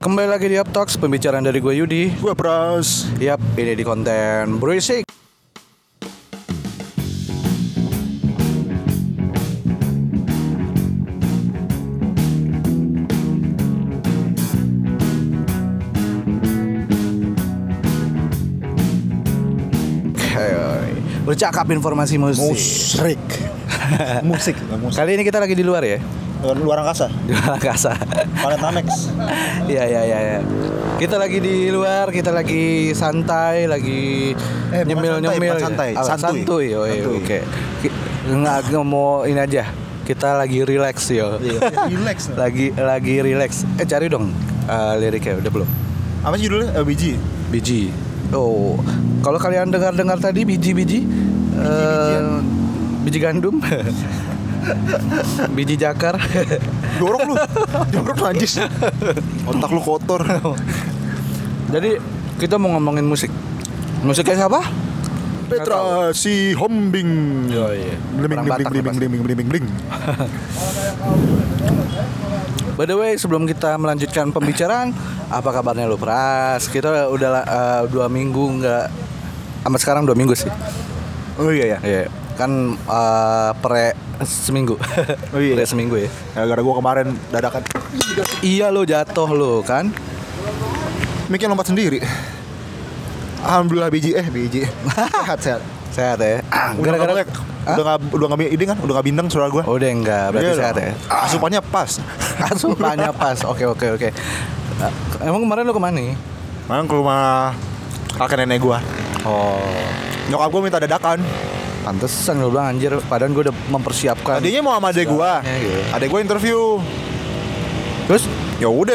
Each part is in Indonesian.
Kembali lagi di Up Talks, pembicaraan dari gue Yudi. Gue Pras Yap, ini di konten berisik. Bercakap informasi musik. Musrik musik Kali ini kita lagi di luar ya, Luar, luar angkasa di luar angkasa. Planet Namex Iya iya iya. iya. Kita lagi di luar, kita lagi santai, lagi Eh, nyemil santai, nyemil. bukan santai, Ah, santuy. santuy. Oh, iya, Santuy. oke. Ki- Nggak mau ini aja. Kita lagi relax yo. Iya, relax. lagi lagi relax. Eh cari dong eh, liriknya udah belum? Apa sih judulnya? Eh, biji Biji. Oh, kalau kalian dengar-dengar tadi biji-biji eh, biji gandum. Biji jakar. Jorok lu Jorok lu anjis Otak lu kotor Jadi kita mau ngomongin musik. Musiknya siapa? Petra si Hombing Oh iya. Bling bling bling bling bling bling bling bling By the way, sebelum kita melanjutkan pembicaraan, apa kabarnya lu Pras? Kita udah eh, dua minggu nggak, amat sekarang dua minggu sih. Oh iya ya Iya, kan eh, pre seminggu. Oh iya. pre seminggu ya. Gara-gara gue kemarin dadakan Iya lo jatuh lo kan? Miknya lompat sendiri Alhamdulillah biji Eh biji Sehat sehat Sehat ya. Udah Gara-gara nggak. Udah gak Udah gak ini kan Udah gak bindeng suara gue Oh, udah enggak, berarti Iya sehat ya. Asupannya pas Asupannya pas. Oke oke oke. Eh, Emang kemarin lu ke mana nih? Malah ke rumah kakek nenek gue Oh, Nyokap gue minta dadakan pantesan lu bilang anjir. Padahal gue udah mempersiapkan. Tadinya mau sama adek gue gitu. Adek gue interview Terus Ya udah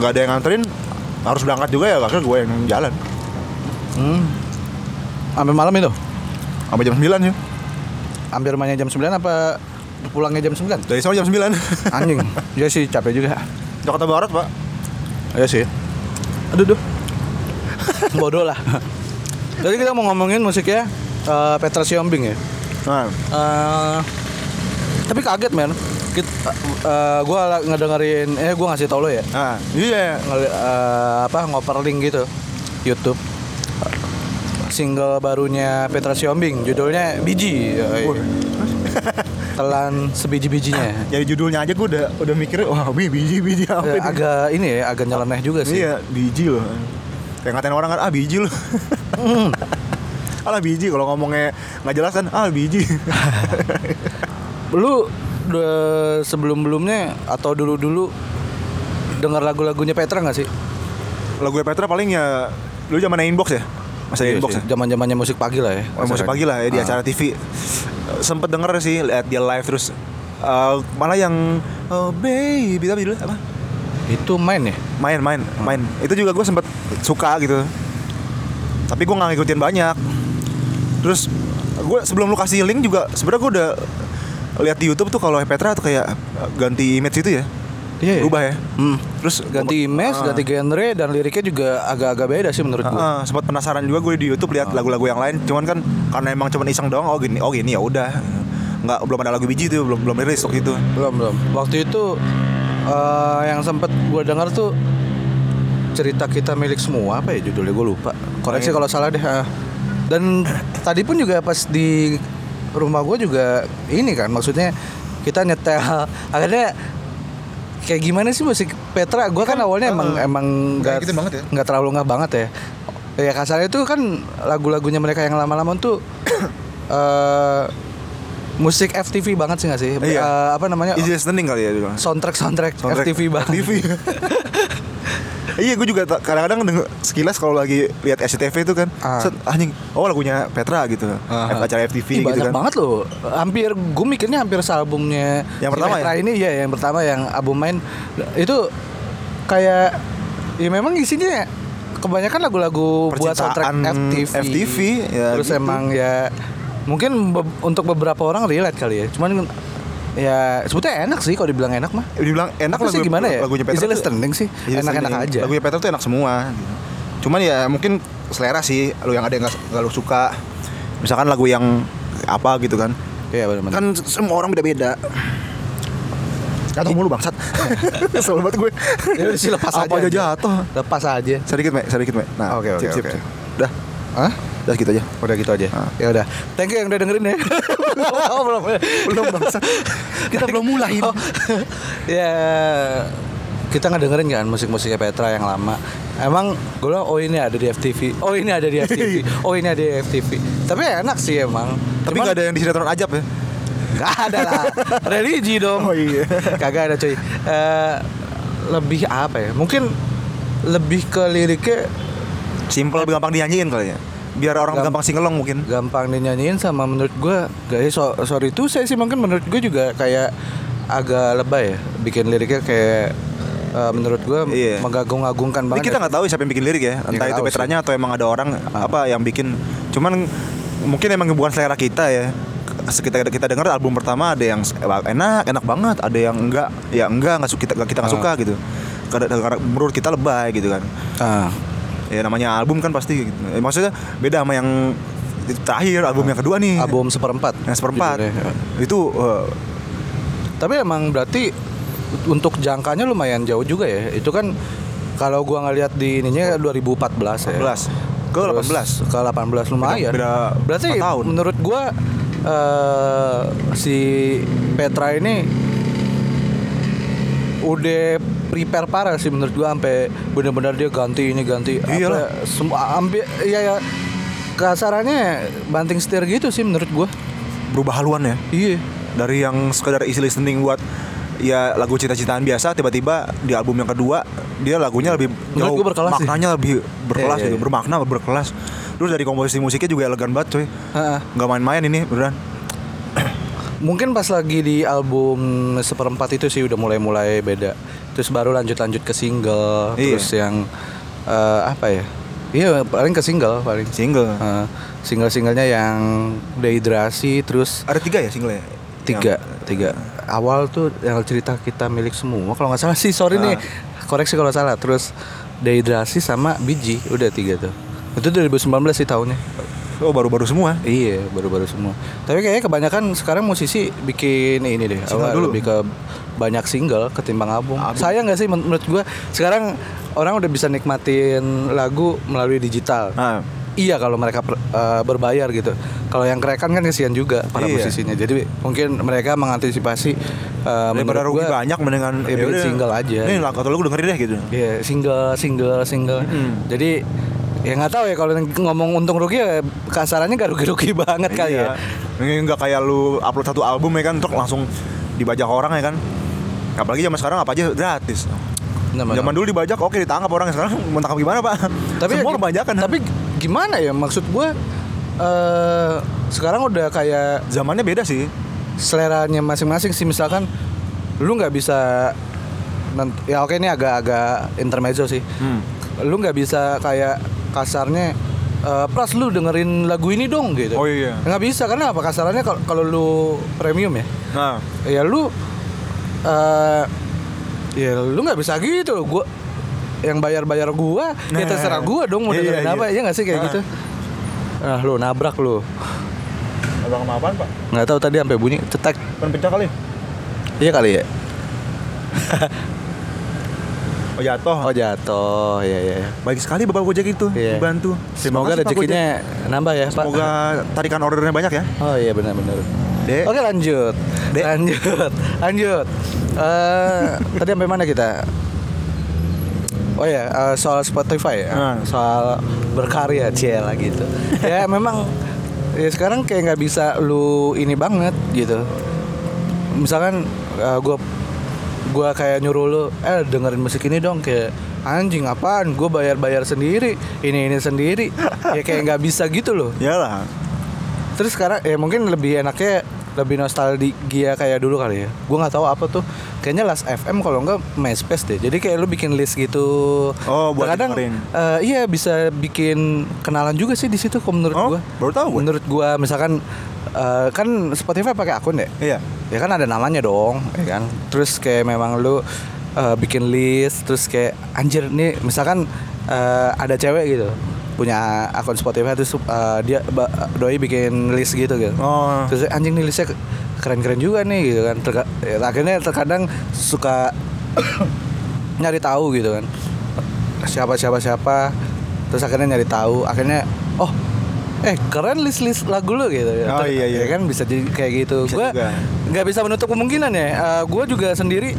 nggak ada yang nganterin Harus berangkat juga ya Kakek gue yang jalan Hmm. Sampai malam itu? Sampai jam 9 ya Hampir rumahnya jam 9 apa pulangnya jam 9? Dari sana jam 9 Anjing. Iya sih capek juga. Jakarta Barat pak Iya sih. Aduh duh. Bodoh lah. Jadi kita mau ngomongin musiknya eh, Petra Siombing ya. Nah. Eh, tapi kaget men. Kita, eh, gue ngedengerin, eh gue ngasih tau lo ya. Nah iya. Ngeli- eh, apa ngoper link gitu YouTube. Single barunya Petra Siombing judulnya Biji. Telan sebiji-bijinya. Jadi judulnya aja gue udah udah mikir Wah bi- biji biji apa Eh, ini? agak ini ya agak nyeleneh juga sih. Iya biji loh. Kayak ngatain orang kan Ah biji loh. Hmm. Alah biji kalau ngomongnya nggak jelas kan? Ah biji. Lu sebelum belumnya atau dulu dulu dengar lagu-lagunya Petra nggak sih? Lagu Petra paling ya Lu zaman inbox ya? Masa inbox ya? zaman zamannya musik pagi lah ya Oh, masih pagi lah ya di Ah. acara TV Sempet denger sih lihat dia live terus eh, Malah yang Oh baby Tapi dulu apa? Itu main ya? Main main main. Itu juga gue sempet suka gitu. Tapi gue gak ngikutin banyak Terus gue sebelum lu kasih link juga sebenarnya gue udah lihat di YouTube tuh kalau Petra tuh kayak eh, ganti image itu ya Iya, iya. Berubah ya Hmm. Terus ganti image, Ah. ganti genre dan liriknya juga agak-agak beda sih menurut gua. Ah, sempat penasaran juga gue di YouTube lihat lagu-lagu yang lain cuman kan karena emang cuman iseng doang oh gini oh gini ya udah nggak belum ada lagu biji tuh belum belum rilis waktu itu Belum belum. Waktu itu eh, yang sempet gua dengar tuh cerita kita milik semua apa ya judulnya gue lupa. Koreksi kalau salah deh. ah. Dan tadi pun juga pas di rumah gue juga ini kan maksudnya kita nyetel akhirnya kayak gimana sih musik Petra? Gue kan, awalnya emang uh, emang nggak nggak banget ya? nggak terlalu nggak banget ya. Ya kasarnya itu kan lagu-lagunya mereka yang lama-lama tuh eh musik FTV banget sih nggak sih? Iya. Eh, apa namanya? easy listening kali ya dulu soundtrack soundtrack, FTV banget. FTV iya gue juga kadang-kadang sekilas kalau lagi lihat SCTV itu kan Ah. set, anjing oh lagunya Petra gitu Ah. acara FTV Ih, gitu banyak kan banget loh. Hampir gue mikirnya hampir sealbumnya Yang si pertama Petra ya? ini ya yang pertama yang album main itu kayak ya memang isinya kebanyakan lagu-lagu buat soundtrack FTV. FTV, ya Terus gitu. emang ya mungkin be- untuk beberapa orang relate kali ya. Cuman ya sebetulnya enak sih kalau dibilang enak mah. dibilang enak Apa sih gimana ya? lagunya Petra Easy tuh- listening sih. Enak-enak aja. lagunya Petra tuh enak semua cuman ya mungkin selera sih lu yang ada yang nggak lu suka misalkan lagu yang apa gitu kan Iya benar-benar. kan semua orang beda-beda Jatuh mulu bangsat. Kesel banget gue. Ya udah sih, lepas Apa aja. aja jatuh. Lepas aja. Sedikit, Mek, sedikit, Mek. Nah, Oke, oke, oke. sip. Dah, Hah? Dah gitu aja. Udah gitu aja. Ah. Ya udah. Thank you yang udah dengerin ya. oh, belum. Belum bangsat. Kita belum mulai. Oh, ya kita nggak dengerin kan musik-musiknya Petra yang lama. Emang gue bilang oh ini ada di FTV, oh ini ada di FTV, oh ini ada di FTV. Tapi enak sih emang. Tapi nggak ada yang di sinetron ajab ya. Gak ada lah. Religi dong. Oh iya. Kagak ada cuy. Eh, lebih apa ya? Mungkin lebih ke liriknya Simple gampang dinyanyiin kali ya. Biar orang Gamp- gampang singelong mungkin. gampang dinyanyiin sama menurut gue guys so, sorry itu saya sih mungkin menurut gue juga kayak agak lebay ya bikin liriknya kayak eh, menurut gue Iya. mengagung-agungkan Ini banget kita nggak tahu siapa yang bikin lirik ya. Ya, Entah nggak itu tahu veterannya atau emang ada orang Ah. apa yang bikin. Cuman mungkin emang bukan selera kita ya. Kita kita dengar album pertama ada yang enak, enak banget, ada yang enggak, ya enggak, enggak suka kita kita nggak Ah. suka gitu. Karena karena menurut kita lebay gitu kan. Ah. Ya namanya album kan pasti gitu. Eh, maksudnya beda sama yang terakhir album yang kedua nih. album seperempat yang seperempat. judulnya. Itu eh, tapi emang berarti untuk jangkanya lumayan jauh juga ya itu kan kalau gua ngeliat di ininya 2014 ya 14 ke Terus 18. ke 18 lumayan Beda- beda berarti tahun. menurut gua eh, si Petra ini udah prepare parah sih menurut gua sampai benar-benar dia ganti ini ganti apa, semua ambil ya ya kasarannya banting setir gitu sih menurut gua berubah haluan ya. iya dari yang sekedar isi listening buat ya lagu cita-citaan biasa tiba-tiba di album yang kedua dia lagunya lebih gua berkelas sih. maknanya lebih berkelas Iya, iya, gitu iya. bermakna berkelas terus dari komposisi musiknya juga elegan banget Heeh. nggak main-main ini beneran Mungkin pas lagi di album seperempat itu sih udah mulai-mulai beda. Terus baru lanjut-lanjut ke single, Iya. terus yang eh, apa ya? Iya paling ke single paling. single Eh, single-singlenya yang dehidrasi, terus ada tiga ya single ya tiga, tiga. Awal tuh yang cerita kita milik semua. Kalau nggak salah sih, sorry nih, koreksi kalau salah. Terus dehidrasi sama biji, udah tiga tuh. Itu 2019 sih tahunnya. Oh baru-baru semua Iya, baru-baru semua. Tapi kayaknya kebanyakan sekarang musisi bikin ini deh, Single dulu. lebih ke banyak single ketimbang album. Sayang nggak sih men- menurut gua sekarang orang udah bisa nikmatin lagu melalui digital. nah Iya kalau mereka per- eh, berbayar gitu. Kalau yang kerekan kan kesian juga para Iya. musisinya. Jadi mungkin mereka mengantisipasi daripada menurut rugi gua, banyak mendingan ya yaudah, single aja. nih lagu atau lagu dengerin deh gitu Iya, single, single, single. Mm-mm. Jadi ya nggak tahu ya kalau ngomong untung rugi ya kasarannya gak rugi-rugi banget kali ya. Iya. Ini nggak kayak lu upload satu album ya kan, terus langsung dibajak orang ya kan. Apalagi zaman sekarang apa aja gratis. Zaman dulu dibajak oke ditangkap orang sekarang mau tangkap gimana pak? tapi semua ya, kebanyakan. Tapi gimana ya maksud gue eh sekarang udah kayak zamannya beda sih. seleranya masing-masing sih misalkan lu nggak bisa ya oke ini agak-agak intermezzo sih. Hmm. Lu nggak bisa kayak kasarnya eh plus lu dengerin lagu ini dong gitu. Oh iya. Nggak bisa karena apa kasarannya kalau kalau lu premium ya. Nah, ya lu eh ya lu nggak bisa gitu loh gua yang bayar-bayar gua ya Nah. terserah gua dong mau Iya, dengerin iya. apa ya nggak sih kayak Ah. gitu ah lu nabrak lu abang sama apaan pak? nggak tahu tadi sampai bunyi cetek Penpecah kali. iya kali ya Oh jatuh. oh jatuh ya ya. Baik sekali bapak gojek itu Iya. bantu. semoga rezekinya nambah ya pak Semoga tarikan ordernya banyak ya. oh iya benar-benar Dek. oke lanjut Dek. lanjut lanjut Eh tadi sampai mana kita Oh ya, eh, soal Spotify ya, Hmm. soal berkarya Ciela gitu. ya memang ya sekarang kayak nggak bisa lu ini banget gitu. Misalkan gue gua kayak nyuruh lu, eh dengerin musik ini dong kayak anjing apaan? Gue bayar-bayar sendiri, ini ini sendiri. ya kayak nggak bisa gitu loh. Yalah. Terus sekarang ya mungkin lebih enaknya lebih nostalgia kayak dulu kali ya. Gue nggak tahu apa tuh. Kayaknya Last FM kalau enggak MySpace deh. Jadi kayak lu bikin list gitu. Oh, buat Kadang dengerin. iya bisa bikin kenalan juga sih di situ menurut Oh, gua. baru tahu. Menurut gua misalkan eh, kan Spotify pakai akun deh. Iya. Ya kan ada namanya dong, ya kan. Terus kayak memang lu eh, bikin list terus kayak anjir nih misalkan eh, ada cewek gitu punya akun Spotify terus eh, dia doi bikin list gitu gitu. Oh. Terus anjing nih listnya ke- keren-keren juga nih gitu kan. Terka- ya, akhirnya terkadang suka nyari tahu gitu kan. Siapa siapa siapa terus akhirnya nyari tahu, akhirnya oh eh keren list list lagu lu gitu Oh, iya, iya. ya kan bisa jadi kayak gitu Bisa gue juga. Nggak bisa menutup kemungkinan ya Eh, gue juga sendiri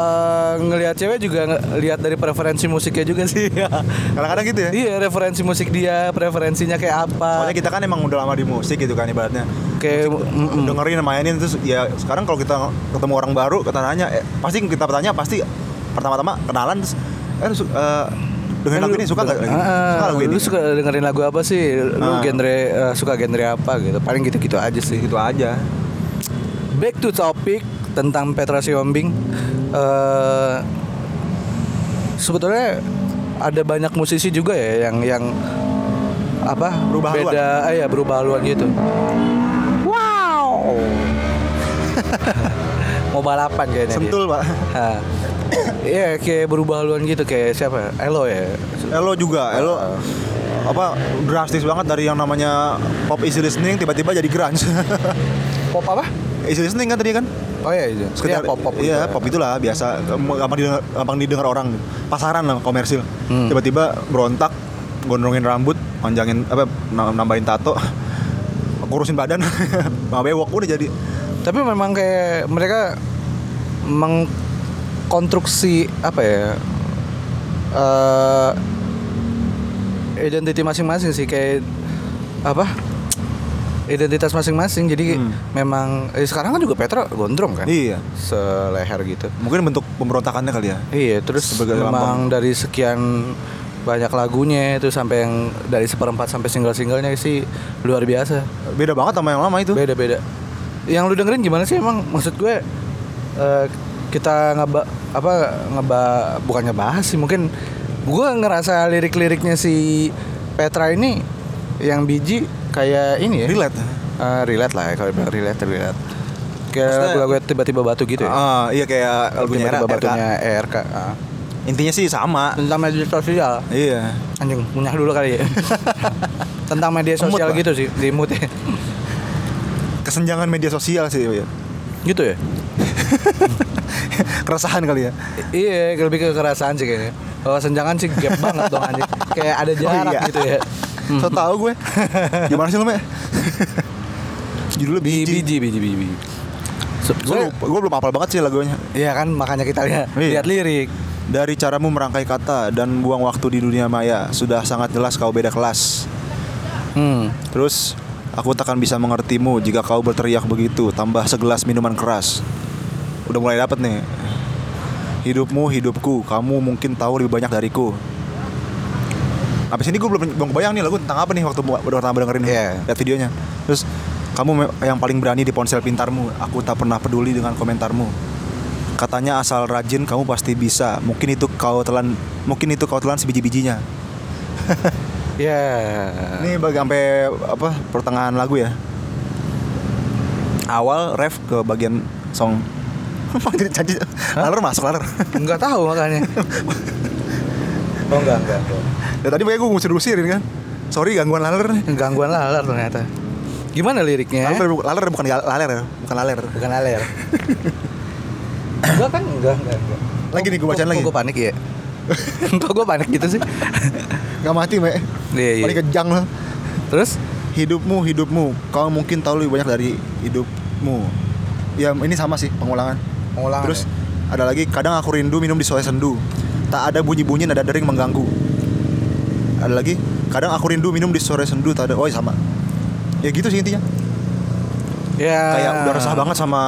eh ngelihat cewek juga lihat dari preferensi musiknya juga sih Kadang-kadang gitu ya. iya referensi musik dia preferensinya kayak apa Soalnya kita kan emang udah lama di musik gitu kan ibaratnya. kayak mm, mm. dengerin mainin terus ya sekarang kalau kita ketemu orang baru kita nanya eh, pasti kita tanya pasti pertama-tama kenalan terus eh eh, dengerin lagu ini suka nggak? Ah, ah, suka lagu ini? lu suka dengerin lagu apa sih? Lu Ah. genre eh, suka genre apa gitu? Paling gitu-gitu aja sih. Gitu aja. Back to topic tentang Petra Siombing eh sebetulnya ada banyak musisi juga ya yang yang apa? Berubah haluan. beda eh, ya berubah haluan gitu. Wow. Mau balapan kayaknya dia. sentul pak Ah. Iya kayak berubah haluan gitu kayak siapa Elo ya? Elo juga Elo apa drastis banget dari yang namanya pop easy listening tiba-tiba jadi grunge. Pop apa? Easy listening kan tadi kan? Oh iya itu sekedar pop pop iya pop itulah biasa. Gampang didengar, gampang didengar orang pasaran lah komersil. Hmm. tiba-tiba berontak gondrongin rambut panjangin apa nam- nambahin tato kurusin badan bewok udah jadi. Tapi memang kayak mereka mengkonstruksi apa ya eh identiti masing-masing sih kayak apa identitas masing-masing. Jadi Hmm. memang eh, sekarang kan juga Petra gondrong kan? Iya. Seleher gitu. Mungkin bentuk pemberontakannya kali ya? Iya terus Sebagai memang dari sekian banyak lagunya itu sampai yang dari seperempat sampai single-singlenya sih luar biasa. Beda banget sama yang lama itu. Beda beda yang lu dengerin gimana sih emang? Maksud gue eh, kita ngeba apa ngeba bukan ngebahas sih mungkin gue ngerasa lirik-liriknya si Petra ini yang biji kayak ini ya? Relate. Eh, relate lah ya kalau bilang relate relate. Kayak lagu-lagu tiba-tiba batu gitu ya? Ah, iya kayak lagunya tiba-tiba batunya ERK ah. intinya sih sama. Tentang media sosial? Iya. Anjing punya dulu kali ya. Tentang media sosial Pak. gitu sih di mood ya. Kesenjangan media sosial sih ya. gitu ya keresahan kali ya? Iya lebih ke kerasaan sih kayaknya. Kalau senjangan sih gap banget dong anjing. Kayak ada jarak iya. gitu ya. So tau gue. Gimana sih lo me judulnya biji. biji biji biji biji. Se- gue gue belum hafal banget sih lagunya. Iya kan makanya kita lihat Iya. lihat lirik. Dari caramu merangkai kata dan buang waktu di dunia maya sudah sangat jelas kau beda kelas. Hmm. terus aku takkan bisa mengertimu jika kau berteriak begitu tambah segelas minuman keras udah mulai dapet nih hidupmu hidupku kamu mungkin tahu lebih banyak dariku Abis ini gue belum belum kebayang nih lagu tentang apa nih waktu udah pertama dengerin Iya. lihat videonya. Terus kamu yang paling berani di ponsel pintarmu. Aku tak pernah peduli dengan komentarmu. Katanya asal rajin kamu pasti bisa. Mungkin itu kau telan mungkin itu kau telan sebiji-bijinya. ya Ini bagi sampai apa pertengahan lagu ya. Awal ref ke bagian song. Jadi janji laler masuk laler. nggak tahu makanya oh enggak enggak, enggak. Ya tadi kayak gue ngusir-usirin kan. Sorry gangguan laler nih. gangguan laler ternyata gimana liriknya Laler, bu- laler bukan gal- laler ya, bukan laler. bukan aler enggak kan enggak enggak, enggak. Lagi nih, gua bacain Kok- lagi. gue panik ya kok gue panik gitu sih Gak mati, Me. iya iya Paling kejang lo. terus Hidupmu, hidupmu. Kau mungkin tahu lebih banyak dari hidupmu. Ya, ini sama sih pengulangan. Pengulangan Terus ya? ada lagi kadang aku rindu minum di sore sendu. Tak ada bunyi-bunyi nada dering mengganggu. Ada lagi kadang aku rindu minum di sore sendu tak ada. Oh, sama. Ya gitu sih intinya. ya Kayak udah resah banget sama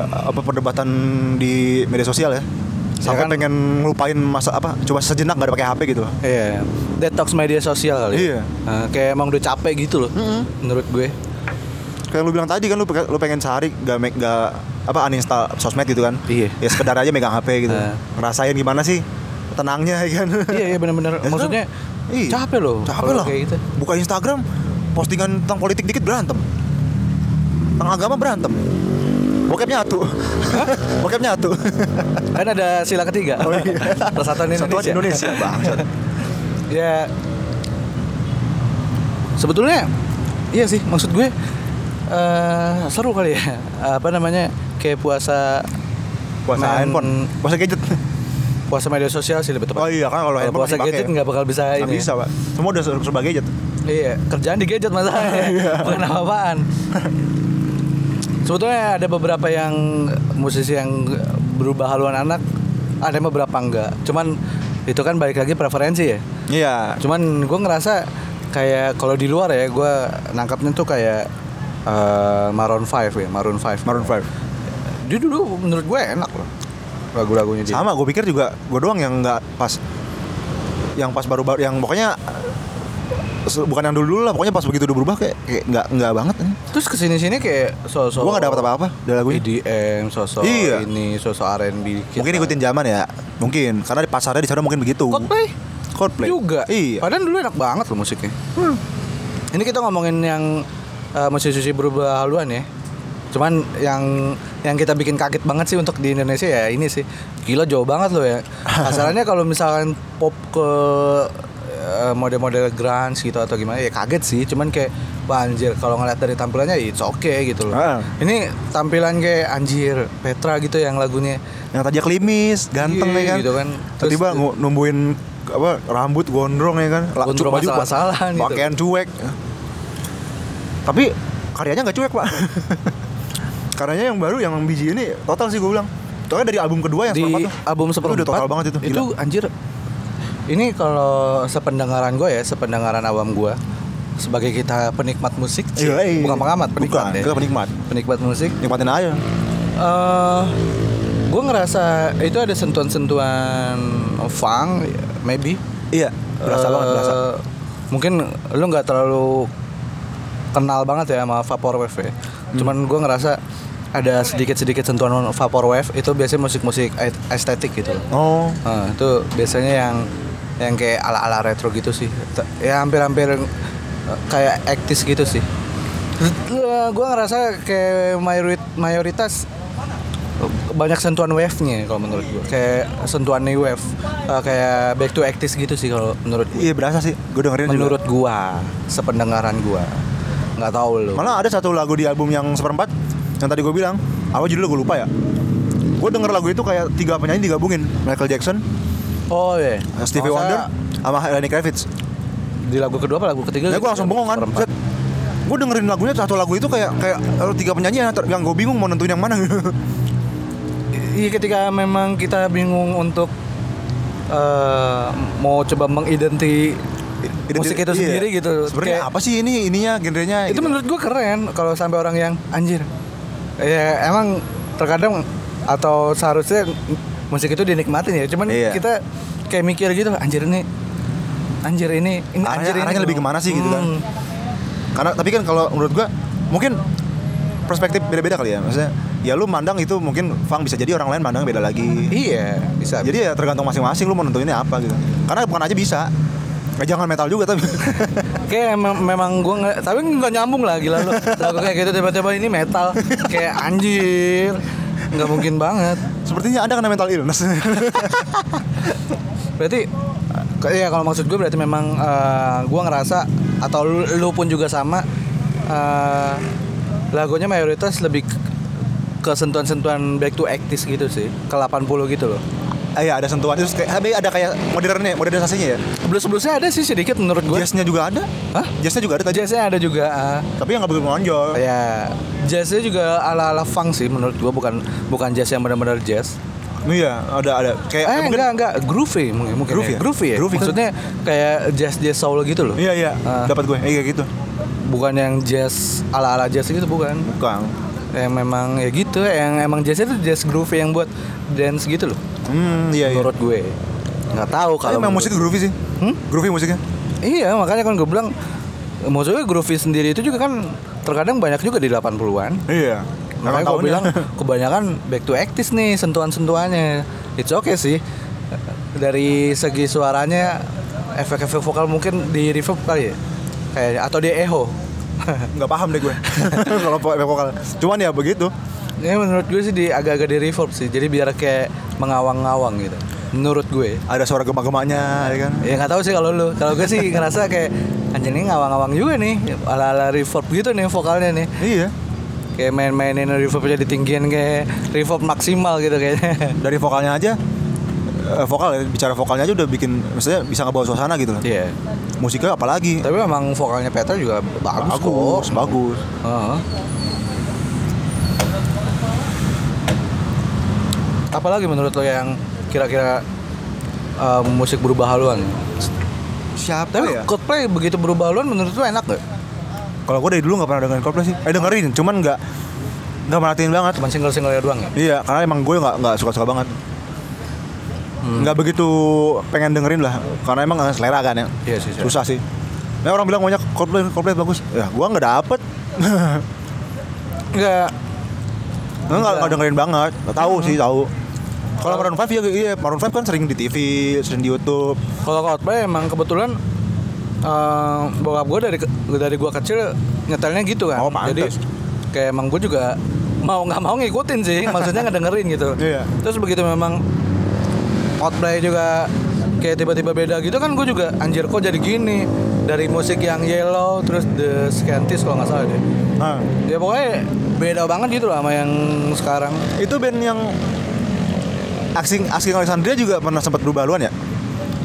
uh, apa perdebatan di media sosial ya. Sampai kan- pengen ngelupain masa apa coba sejenak gak ada pakai HP gitu. Iya, detox media sosial kali. Iya. Nah, kayak emang udah capek gitu loh. Menurut gue. Kayak lu bilang tadi kan lu, lu pengen sehari gak, make, gak apa uninstall sosmed gitu kan Iya. Ya sekedar aja megang HP gitu Eh. Ngerasain gimana sih tenangnya ya kan iya, iya benar-benar. Ya, Maksudnya iya. capek loh. Capek Kayak gitu. Buka Instagram Postingan tentang politik dikit berantem Tentang agama berantem Bokep nyatu Bokep nyatu Kan ada sila ketiga. Oh, iya. Persatuan Indonesia. Satuan Indonesia ya sebetulnya iya sih maksud gue eh seru kali ya. Apa namanya? Kayak puasa Puasa Main- handphone, puasa gadget. puasa media sosial sih lebih tepat. Oh iya kan kalau Kalau handphone puasa gadget nggak bakal bisa Nggak ini. bisa, Pak. Semua udah ser- serba gadget. Iya, kerjaan di gadget masalahnya. Iya. Bukan apa-apaan. Sebetulnya ada beberapa yang musisi yang berubah haluan anak, ada yang beberapa enggak. Cuman itu kan balik lagi preferensi ya. Iya. Cuman gue ngerasa kayak kalau di luar ya gue nangkapnya tuh kayak eh, Maroon 5 ya, Maroon 5. Maroon 5. Dia dulu menurut gue enak loh lagu-lagunya dia. Sama, gue pikir juga gue doang yang nggak pas yang pas baru-baru yang pokoknya bukan yang dulu-dulu lah, pokoknya pas begitu udah berubah kayak kayak nggak nggak banget. Terus ke sini-sini kayak sosok Gue nggak dapat apa-apa dari lagu ini. EDM, sosok Iya. ini, sosok R&B. Mungkin ikutin zaman ya, mungkin karena di pasarnya di sana mungkin begitu. Coldplay Coldplay juga. Iya. Padahal dulu enak banget loh musiknya. Ini kita ngomongin yang uh, musisi berubah haluan ya. Cuman yang yang kita bikin kaget banget sih untuk di Indonesia ya ini sih. Gila jauh banget loh ya. Kasarannya kalau misalkan pop ke uh, model-model grunge gitu atau gimana ya kaget sih. Cuman kayak wah anjir kalau ngeliat dari tampilannya ya it's okay gitu loh. Ah. Ini tampilan kayak anjir Petra gitu yang lagunya. Yang tadi klimis, ganteng Iya, ya kan. gitu kan. Tiba-tiba numbuhin apa rambut gondrong ya kan. Gondrong baju pa- asal-asalan gitu. Pakaian cuek. Tapi karyanya nggak cuek, Pak. karyanya yang baru yang biji ini total sih gue bilang. Soalnya dari album kedua yang di seperempat tuh. album Itu seperempat udah total banget itu. itu Gila. anjir ini kalau sependengaran gue ya sependengaran awam gue sebagai kita penikmat musik sih, Iya, iya. bukan pengamat penikmat Bukan, ya kita penikmat. penikmat musik Nikmatin aja. eh gue ngerasa itu ada sentuhan-sentuhan funk maybe Iya, berasa Eh, banget, berasa. mungkin lu nggak terlalu kenal banget ya sama vaporwave ya Hmm. cuman gue ngerasa ada sedikit-sedikit sentuhan vaporwave itu biasanya musik-musik estetik gitu loh Oh, Nah, itu biasanya yang yang kayak ala-ala retro gitu sih. Ya hampir-hampir eh, kayak aktis gitu sih. Gue ngerasa kayak mayorit mayoritas eh, banyak sentuhan wave-nya kalau menurut gue. Kayak sentuhan new wave, Eh, kayak back to actis gitu sih kalau menurut gue. iya berasa sih. Gue dengerin juga. Menurut gua, sependengaran gua. Nggak tahu lu. Malah ada satu lagu di album yang seperempat yang tadi gue bilang, apa judulnya gue lupa ya. Gue denger lagu itu kayak tiga penyanyi digabungin, Michael Jackson, Oh iya. Stevie Kalau Wonder, sama Lenny Kravitz. Di lagu kedua apa lagu ketiga? Ya gue langsung bengong kan. Seperempat. Gue dengerin lagunya satu lagu itu kayak kayak eh, tiga penyanyi yang, yang gue bingung mau nentuin yang mana. Iya ketika memang kita bingung untuk eh, mau coba mengidenti musik itu Iya. sendiri gitu. Sebenarnya apa sih ini ininya genrenya? Itu gitu. menurut gua keren kalau sampai orang yang anjir. Ya emang terkadang atau seharusnya musik itu dinikmatin ya. Cuman Iya. kita kayak mikir gitu anjir ini anjir ini ini Arahnya- anjir ini arahnya lebih ke mana sih gitu kan? Hmm. Karena tapi kan kalau menurut gua mungkin perspektif beda-beda kali ya. Maksudnya ya lu mandang itu mungkin funk bisa jadi orang lain mandang beda lagi. Iya, bisa. Jadi ya tergantung masing-masing lu mau nentuinnya apa gitu. Karena bukan aja bisa. Eh, jangan metal juga tapi. Kayak memang, memang gue nggak, tapi nggak nyambung lah gila lu. Lagu kayak gitu tiba-tiba ini metal, kayak anjir, nggak mungkin banget. Sepertinya Anda kena mental illness. Berarti, eh, ya kalau maksud gue berarti memang gue ngerasa atau lu, lu pun juga sama, eh, lagunya mayoritas lebih ke- sentuhan-sentuhan back to 80s gitu sih, ke 80 gitu loh. Ah, Iya ada sentuhan itu kayak tapi ada kayak modernnya, modernisasinya ya. Sebelum-sebelumnya ada sih sedikit menurut gue. Jazznya juga ada. Hah? Jazznya juga ada tadi. Jazznya ada juga. ah. Tapi yang nggak begitu menonjol. Ya, jazznya juga ala-ala funk sih menurut gua bukan bukan jazz yang benar-benar jazz. Iya, ada ada kayak Eh, mungkin enggak enggak groovy mungkin mungkin Groovy ya. ya? Groovy ya. Groovy kan? Maksudnya kayak jazz jazz soul gitu loh. Iya iya, Ah. dapat gue. Eh, kayak gitu. Bukan yang jazz ala-ala jazz gitu bukan. Bukan. Yang memang ya gitu, yang emang jazz itu jazz groovy yang buat dance gitu loh. Hmm, iya iya. Menurut gue. Nggak tahu kalau memang musik groovy sih. Hmm? Groovy musiknya. Iya, makanya kan gue bilang maksudnya groovy sendiri itu juga kan terkadang banyak juga di 80-an. Iya. Makanya gue bilang kebanyakan back to actis nih sentuhan-sentuhannya. It's okay sih. Dari segi suaranya efek-efek vokal mungkin di reverb kali ya. Kayak atau di echo. nggak paham deh gue. Kalau po- vokal. Cuman ya begitu. Ini menurut gue sih di agak-agak di reverb sih. Jadi biar kayak mengawang-ngawang gitu. menurut gue Ada suara gemak-gemaknya ya kan. ya nggak tahu sih kalau lu kalau gue sih ngerasa kayak anjing ini ngawang-ngawang juga nih ala ala reverb gitu nih vokalnya nih Iya. kayak main-mainin reverbnya ditinggiin kayak reverb maksimal gitu kayaknya Dari vokalnya aja eh, vokal ya, bicara vokalnya aja udah bikin maksudnya bisa ngebawa suasana gitu loh. Iya Musiknya apalagi tapi memang vokalnya Petra juga bagus, bagus, kok bagus. Heeh. apalagi menurut lo yang kira-kira uh, musik berubah haluan Siapa tapi ya? Coldplay begitu berubah haluan menurut lo enak gak? Kalau gue dari dulu nggak pernah dengerin Coldplay sih. Eh dengerin, cuman nggak nggak merhatiin banget. Cuman single-single doang ya? Iya, karena emang gue nggak nggak suka-suka banget. Nggak begitu pengen dengerin lah, karena emang selera kan ya. Iya sih, sih. Susah sih. Nah orang bilang banyak Coldplay, Coldplay bagus. Ya gue nggak dapet. Enggak Nggak nggak nggak dengerin banget. Nggak tahu sih tahu. Kalau Maroon 5 ya iya, Maroon 5 kan sering di TV, sering di YouTube. Kalau Coldplay emang kebetulan uh, bokap gue dari dari gue kecil nyetelnya gitu kan. Oh, pantes. Jadi kayak emang gue juga mau nggak mau ngikutin sih, maksudnya ngedengerin gitu. Iya. Terus begitu memang Coldplay juga kayak tiba-tiba beda gitu kan gue juga anjir kok jadi gini dari musik yang yellow terus the scanties kalau nggak salah deh Nah, ya pokoknya beda banget gitu lah sama yang sekarang itu band yang Asking Asking Alexandria juga pernah sempat berubah haluan ya?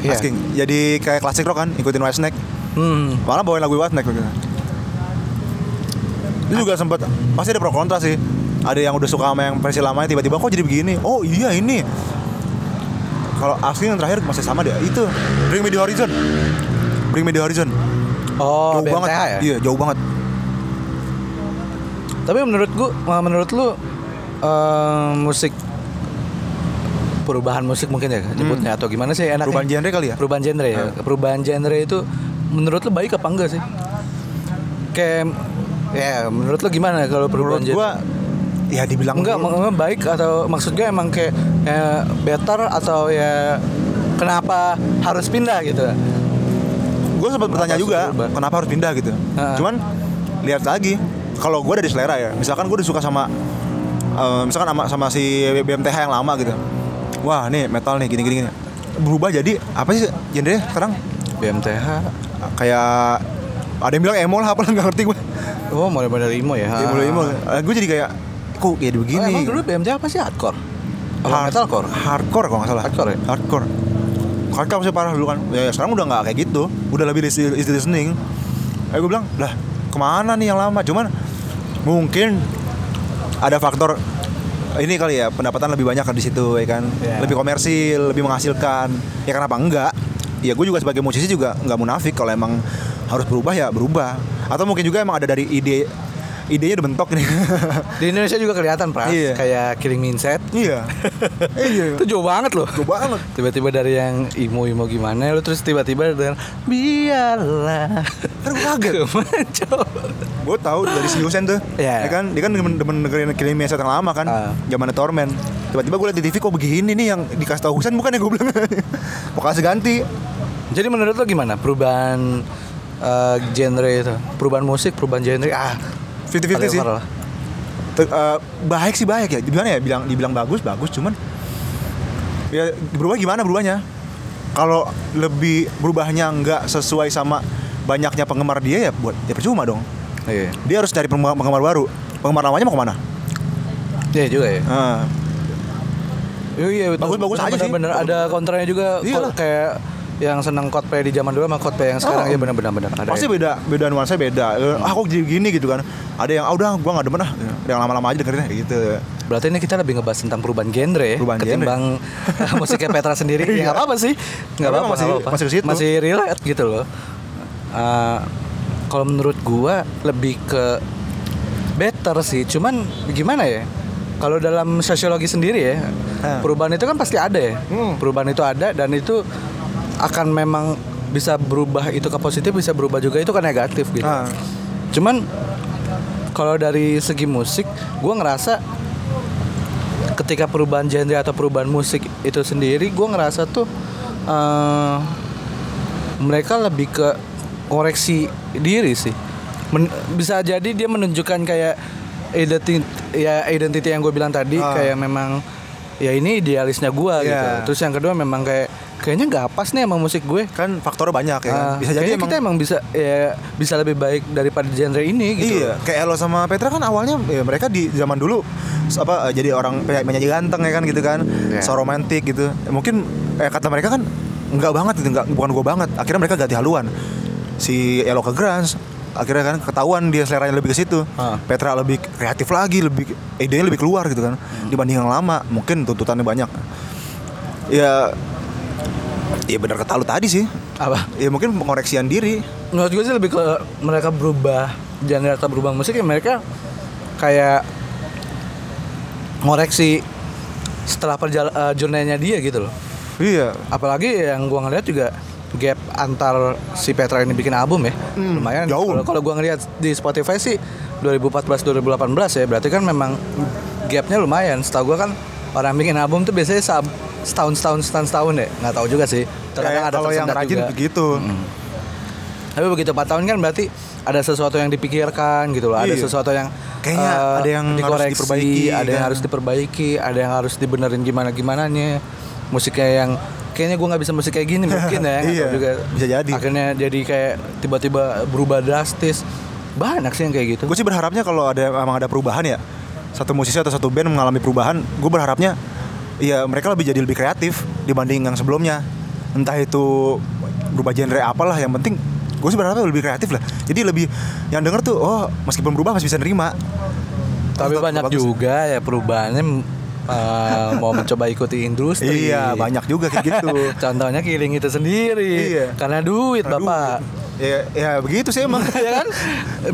Iya. Asking. Jadi kayak klasik rock kan, ikutin Whitesnake. hmm. Malah bawain lagu Whitesnake gitu. Itu juga sempat pasti ada pro kontra sih. Ada yang udah suka sama yang versi lamanya tiba-tiba kok jadi begini. Oh iya ini. Kalau Asking yang terakhir masih sama dia. Itu Bring Me The Horizon. Bring Me The Horizon. oh jauh banget. BMTH ya Iya, jauh banget. Tapi menurut gua, ma- menurut lu eh, musik perubahan musik mungkin ya nyebutnya atau gimana sih enaknya? Hmm. Perubahan genre kali ya? Perubahan genre ya. Perubahan genre itu menurut lu baik apa enggak sih? Kayak ya menurut lu gimana kalau perubahan Menurut gua ya dibilang enggak, enggak baik atau maksudnya emang kayak ya, better atau ya kenapa harus pindah gitu? gue sempat bertanya juga berubah? kenapa harus pindah gitu Ha. cuman lihat lagi kalau gue dari selera ya misalkan gue udah suka sama eh, misalkan sama sama si BMTH yang lama gitu wah nih metal nih gini gini, gini. berubah jadi apa sih genre sekarang BMTH kayak ada yang bilang emo lah apa nggak ngerti gue Oh, model-model emo ya. emo emo gue jadi kayak kok Oh, begini. Emang dulu BMTH apa sih? Hardcore? Apa Hard- metalcore? hardcore kalau nggak salah. Hardcore ya? hardcore. Hardcore sih parah dulu kan. Ya, ya sekarang udah nggak kayak gitu. Udah lebih easy, listening. Eh gue bilang lah ke mana nih yang lama? Cuman mungkin ada faktor ini kali ya pendapatan lebih banyak di situ ya kan? Iya. lebih komersil lebih menghasilkan. Ya kenapa enggak? Ya gue juga sebagai musisi juga nggak munafik. Kalau emang harus berubah ya berubah. Atau mungkin juga emang ada dari ide idenya udah bentok nih Di Indonesia juga kelihatan, Pras. Iya. Kayak Killing Me Inside. iya iya Itu jauh banget loh. Jauh banget. Tiba-tiba dari yang emo-emo gimana lu terus tiba-tiba dengan biarlah. Gue kaget. Gue tahu dari si Husen tuh Iya. ya kan dia kan demen, demen dengerin Killing Inside yang lama kan Ah. zamannya Torment tiba-tiba gue liat di TV kok begini nih yang dikasih tahu Husen bukan ya gue bilang vokal ganti Jadi menurut lo gimana perubahan eh, genre itu? Perubahan musik, perubahan genre. Ah, 50-50 sih whatever lah. Eh, baik sih baik ya gimana ya bilang dibilang bagus bagus cuman ya berubah gimana berubahnya kalau lebih berubahnya nggak sesuai sama banyaknya penggemar dia ya buat ya percuma dong Iya. dia harus cari penggemar, baru penggemar lamanya mau ke mana Iya juga ya. nah, Iya, iya. Bagus-bagus aja sih. Bener ada kontranya juga Iyalah. kayak yang seneng Coldplay di zaman dulu sama Coldplay yang sekarang Oh. ya benar-benar benar ada. pasti beda beda nuansa beda Eh, ah kok jadi gini gitu kan ada yang ah udah gua nggak demen ah yang lama-lama aja dengerinnya gitu Berarti ini kita lebih ngebahas tentang perubahan genre ya, Perubahan genre. ketimbang eh, musiknya Petra sendiri. ya nggak apa-apa sih, nggak Tapi apa-apa, masih- nggak apa-apa. masih situ. masih relate gitu loh. Eh, kalau menurut gua lebih ke better sih, cuman gimana ya? Kalau dalam sosiologi sendiri ya, Ah. perubahan itu kan pasti ada ya. Hmm. Perubahan itu ada dan itu akan memang bisa berubah itu ke positif, bisa berubah juga itu ke negatif gitu. Ah. Cuman kalau dari segi musik, gue ngerasa ketika perubahan genre atau perubahan musik itu sendiri, gue ngerasa tuh eh, mereka lebih ke koreksi diri sih. Men- bisa jadi dia menunjukkan kayak identity ya identity yang gue bilang tadi Ah. kayak memang ya ini idealisnya gua gitu. Iya. Terus yang kedua memang kayak kayaknya nggak pas nih emang musik gue. Kan faktornya banyak ya kan. Ah, Bisa jadi emang kita emang bisa ya bisa lebih baik daripada genre ini gitu. Iya, kayak Elo sama Petra kan awalnya ya mereka di zaman dulu apa eh, jadi orang penyanyi penyanyi ganteng ya kan gitu kan, Iya. so romantis gitu. Mungkin eh, kata mereka kan enggak banget gitu, enggak bukan gua banget. Akhirnya mereka ganti haluan. Si Elo ke grunge, akhirnya kan ketahuan dia seleranya lebih ke situ. Ah. Petra lebih kreatif lagi, lebih idenya lebih keluar gitu kan Hmm. dibanding yang lama. Mungkin tuntutannya banyak. Ya Ya benar kata lu tadi sih. Apa? Ya mungkin pengoreksian diri. Menurut gue sih lebih ke mereka berubah genre atau berubah musik ya mereka kayak ngoreksi setelah perjalanan journey-nya dia gitu loh. Iya. Apalagi yang gua ngeliat juga gap antar si Petra ini bikin album ya Hmm, lumayan jauh. Kalau- kalau gua ngeliat di Spotify sih 2014 2018 ya berarti kan memang gapnya lumayan setahu gua kan orang bikin album tuh biasanya sab- setahun setahun setahun setahun ya nggak tahu juga sih Terkadang Kayak kalau yang rajin juga. begitu. tapi begitu 4 tahun kan berarti ada sesuatu yang dipikirkan gitu loh ada Iya. sesuatu yang Kayaknya eh, ada yang harus dikoreksi, diperbaiki, ada yang kan. harus diperbaiki ada yang harus dibenerin gimana gimananya musiknya yang kayaknya gue nggak bisa musik kayak gini mungkin ya Iya, juga bisa jadi. akhirnya jadi kayak tiba-tiba berubah drastis banyak sih yang kayak gitu Gue sih berharapnya kalau ada emang ada perubahan ya satu musisi atau satu band mengalami perubahan, gue berharapnya ya mereka lebih jadi lebih kreatif dibanding yang sebelumnya. Entah itu berubah genre apalah, yang penting gue sih berharapnya lebih kreatif lah. Jadi lebih yang denger tuh oh meskipun berubah masih bisa nerima. tapi Tetap banyak bagus. juga ya perubahannya eh, mau mencoba ikuti industri Iya banyak juga kayak gitu. Contohnya killing itu sendiri. Iya. Karena duit, Aduh, Bapak. Ya, ya begitu sih emang. ya kan?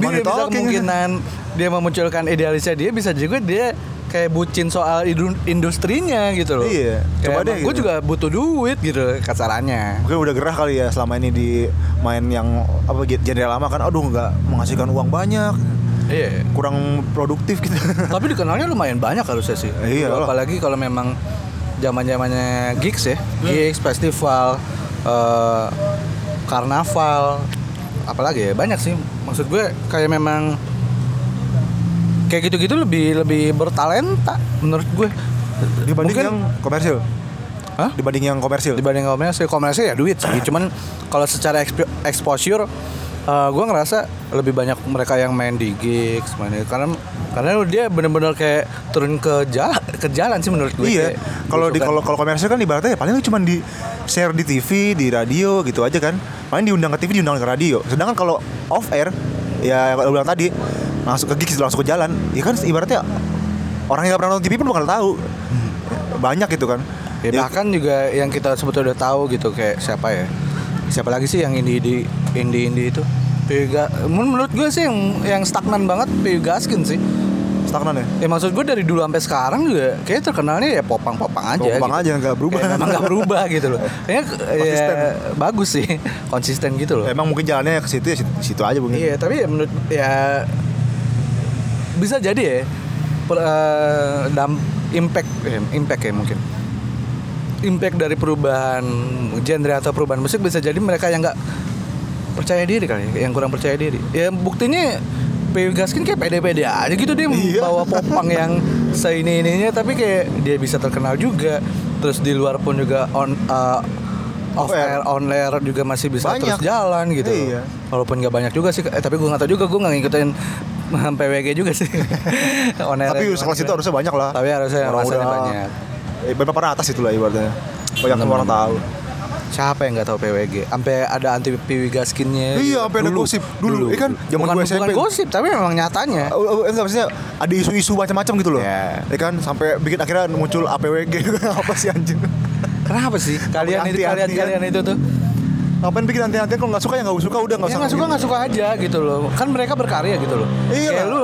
Bisa, kemungkinan dia memunculkan idealisnya dia bisa juga dia kayak bucin soal industrinya gitu loh. Iya, coba deh Gue gitu. juga butuh duit gitu kasarannya. Mungkin udah gerah kali ya selama ini di main yang apa genre lama kan aduh nggak menghasilkan uang banyak Iya. kurang produktif gitu Tapi dikenalnya lumayan banyak harusnya sih. Iya lah. Apalagi kalau memang zaman zamannya gigs ya, Hmm. gigs, festival, eh, karnaval, apalagi ya banyak sih. Maksud gue kayak memang kayak gitu-gitu lebih lebih bertalenta menurut gue. dibanding Mungkin- yang komersil? Hah? dibanding yang komersil? Dibanding komersil komersil ya duit sih. Cuman kalau secara expo- exposure eh, gue ngerasa lebih banyak mereka yang main di gigs main di- karena karena dia bener-bener kayak turun ke jalan ke jalan sih menurut gue. Iya kalau di kalau kalau komersil kan ibaratnya ya paling lu cuma di share di TV di radio gitu aja kan. Paling diundang ke TV diundang ke radio. Sedangkan kalau off air ya kalau bilang tadi langsung ke gigs langsung ke jalan ya kan ibaratnya orang yang nggak pernah nonton TV pun bakal tahu banyak gitu kan Ya, Ya, bahkan juga yang kita sebetulnya udah tahu gitu kayak siapa ya siapa lagi sih yang indie indie indie indie itu Piga, menurut gue sih yang yang stagnan banget Piu Gaskin sih stagnan ya Ya maksud gue dari dulu sampai sekarang juga kayak terkenalnya ya popang-popang aja. Popang aja, nggak berubah. Kayak memang nggak berubah gitu loh. Kayaknya Konsisten. ya, bagus sih, konsisten gitu loh. emang mungkin jalannya ke situ ya situ, situ aja mungkin Iya, tapi ya menurut ya bisa jadi ya per, eh, dam, impact eh, impact ya mungkin. Impact dari perubahan genre atau perubahan musik bisa jadi mereka yang nggak percaya diri kali ya, yang kurang percaya diri. Ya buktinya P.W. Gaskin kayak pede-pede aja gitu dia Iya. bawa popang yang seini ininya tapi kayak dia bisa terkenal juga. Terus di luar pun juga on eh, off air, on air juga masih bisa Banyak. terus jalan gitu. Iya. Walaupun nggak banyak juga sih, eh, tapi gue nggak tahu juga gue nggak ngikutin PWG juga sih. Tapi situ juga. harusnya banyak lah Tapi harusnya Orang udah- banyak. eh, papan atas itulah ibaratnya banyak Bener-bener. orang tahu Siapa yang nggak tahu PWG? Sampai ada anti PW Gaskinnya. Iya, sampai ada gosip. Dulu, iya kan, zaman bukan, gua SMP. Bukan gosip, tapi memang nyatanya. Oh, oh, enggak maksudnya ada isu-isu macam-macam gitu loh. Iya. Ya kan sampai bikin akhirnya muncul APWG apa sih anjing? Kenapa sih kalian itu kalian kan? kalian itu tuh? Ngapain bikin anti-antian kalau nggak suka ya nggak suka udah nggak Ya usah. nggak suka nggak suka aja gitu loh. Kan mereka berkarya gitu loh. Iya Kayak lu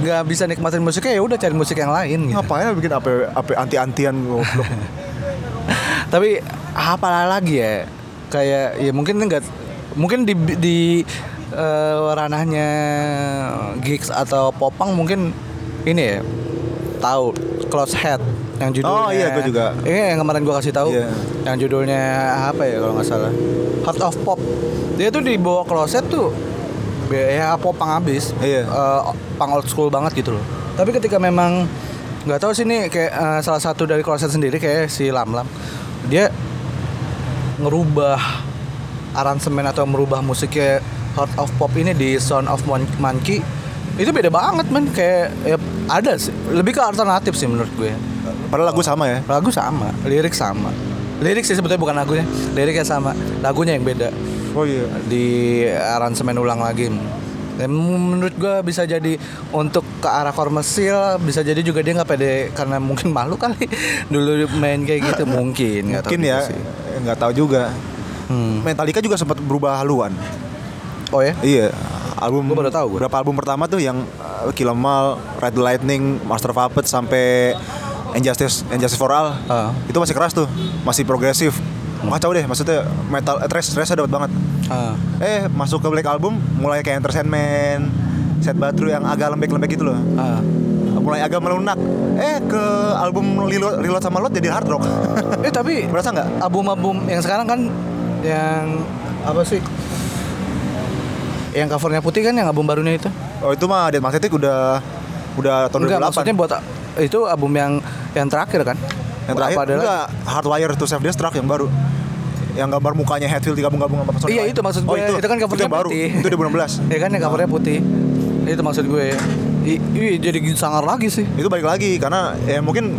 nggak bisa nikmatin musiknya ya udah cari musik yang lain gitu. Ngapain bikin apa apa anti-antian goblok. Tapi apa lagi ya? Kayak ya mungkin enggak mungkin di di eh, ranahnya gigs atau popang mungkin ini ya tahu close head yang judulnya. Oh, iya, gua juga. ini yang kemarin gua kasih tahu. Iya. yang judulnya apa ya kalau nggak salah? Heart of Pop. Dia tuh dibawa closet tuh ya popang abis Iya. Eh, pang old school banget gitu loh. Tapi ketika memang nggak tahu sih ini kayak eh, salah satu dari kloset sendiri kayak si Lam Lam dia ngerubah aransemen atau merubah musiknya Heart of Pop ini di Sound of Mon- Monkey. Itu beda banget men. Kayak ya, ada sih. Lebih ke alternatif sih menurut gue. Padahal lagu sama ya. lagu sama. Lirik sama. Lirik sih sebetulnya bukan lagunya. Liriknya sama. Lagunya yang beda. Oh iya. di aransemen ulang lagi. Dan menurut gua bisa jadi untuk ke arah komersil bisa jadi juga dia nggak pede karena mungkin malu kali. Dulu main kayak gitu mungkin. Nggak tahu Mungkin ya. Nggak tahu juga. Hmm. Metallica juga sempat berubah haluan. oh ya? Iya, album Gua baru tahu gua. Berapa album pertama tuh yang uh, Kill 'Em All, Ride the Lightning, Master of Puppets sampai Injustice Injustice for All. Ah. Itu masih keras tuh, masih progresif. Kacau deh, maksudnya metal eh, thrash thrash dapat banget. Ah. Eh, masuk ke Black Album mulai kayak Enter Sandman, Set Batru yang agak lembek-lembek gitu loh. Ah. Mulai agak melunak. Eh, ke album Reload, Reload sama Load jadi hard rock. eh tapi Berasa nggak? album-album yang sekarang kan yang apa sih yang covernya putih kan yang album barunya itu Oh, itu mah Dead Magnetic udah udah tahun enggak 2008. maksudnya buat itu album yang yang terakhir kan Yang terakhir lagi? enggak Hardwire to Self Destruct yang baru. Yang gambar mukanya Hatfield digabung-gabung sama personil Iya itu maksud gue Oh, itu, itu kan covernya yang baru. putih Itu 2016. ya kan yang covernya putih itu maksud gue I, iya jadi sangar lagi sih Itu balik lagi karena ya mungkin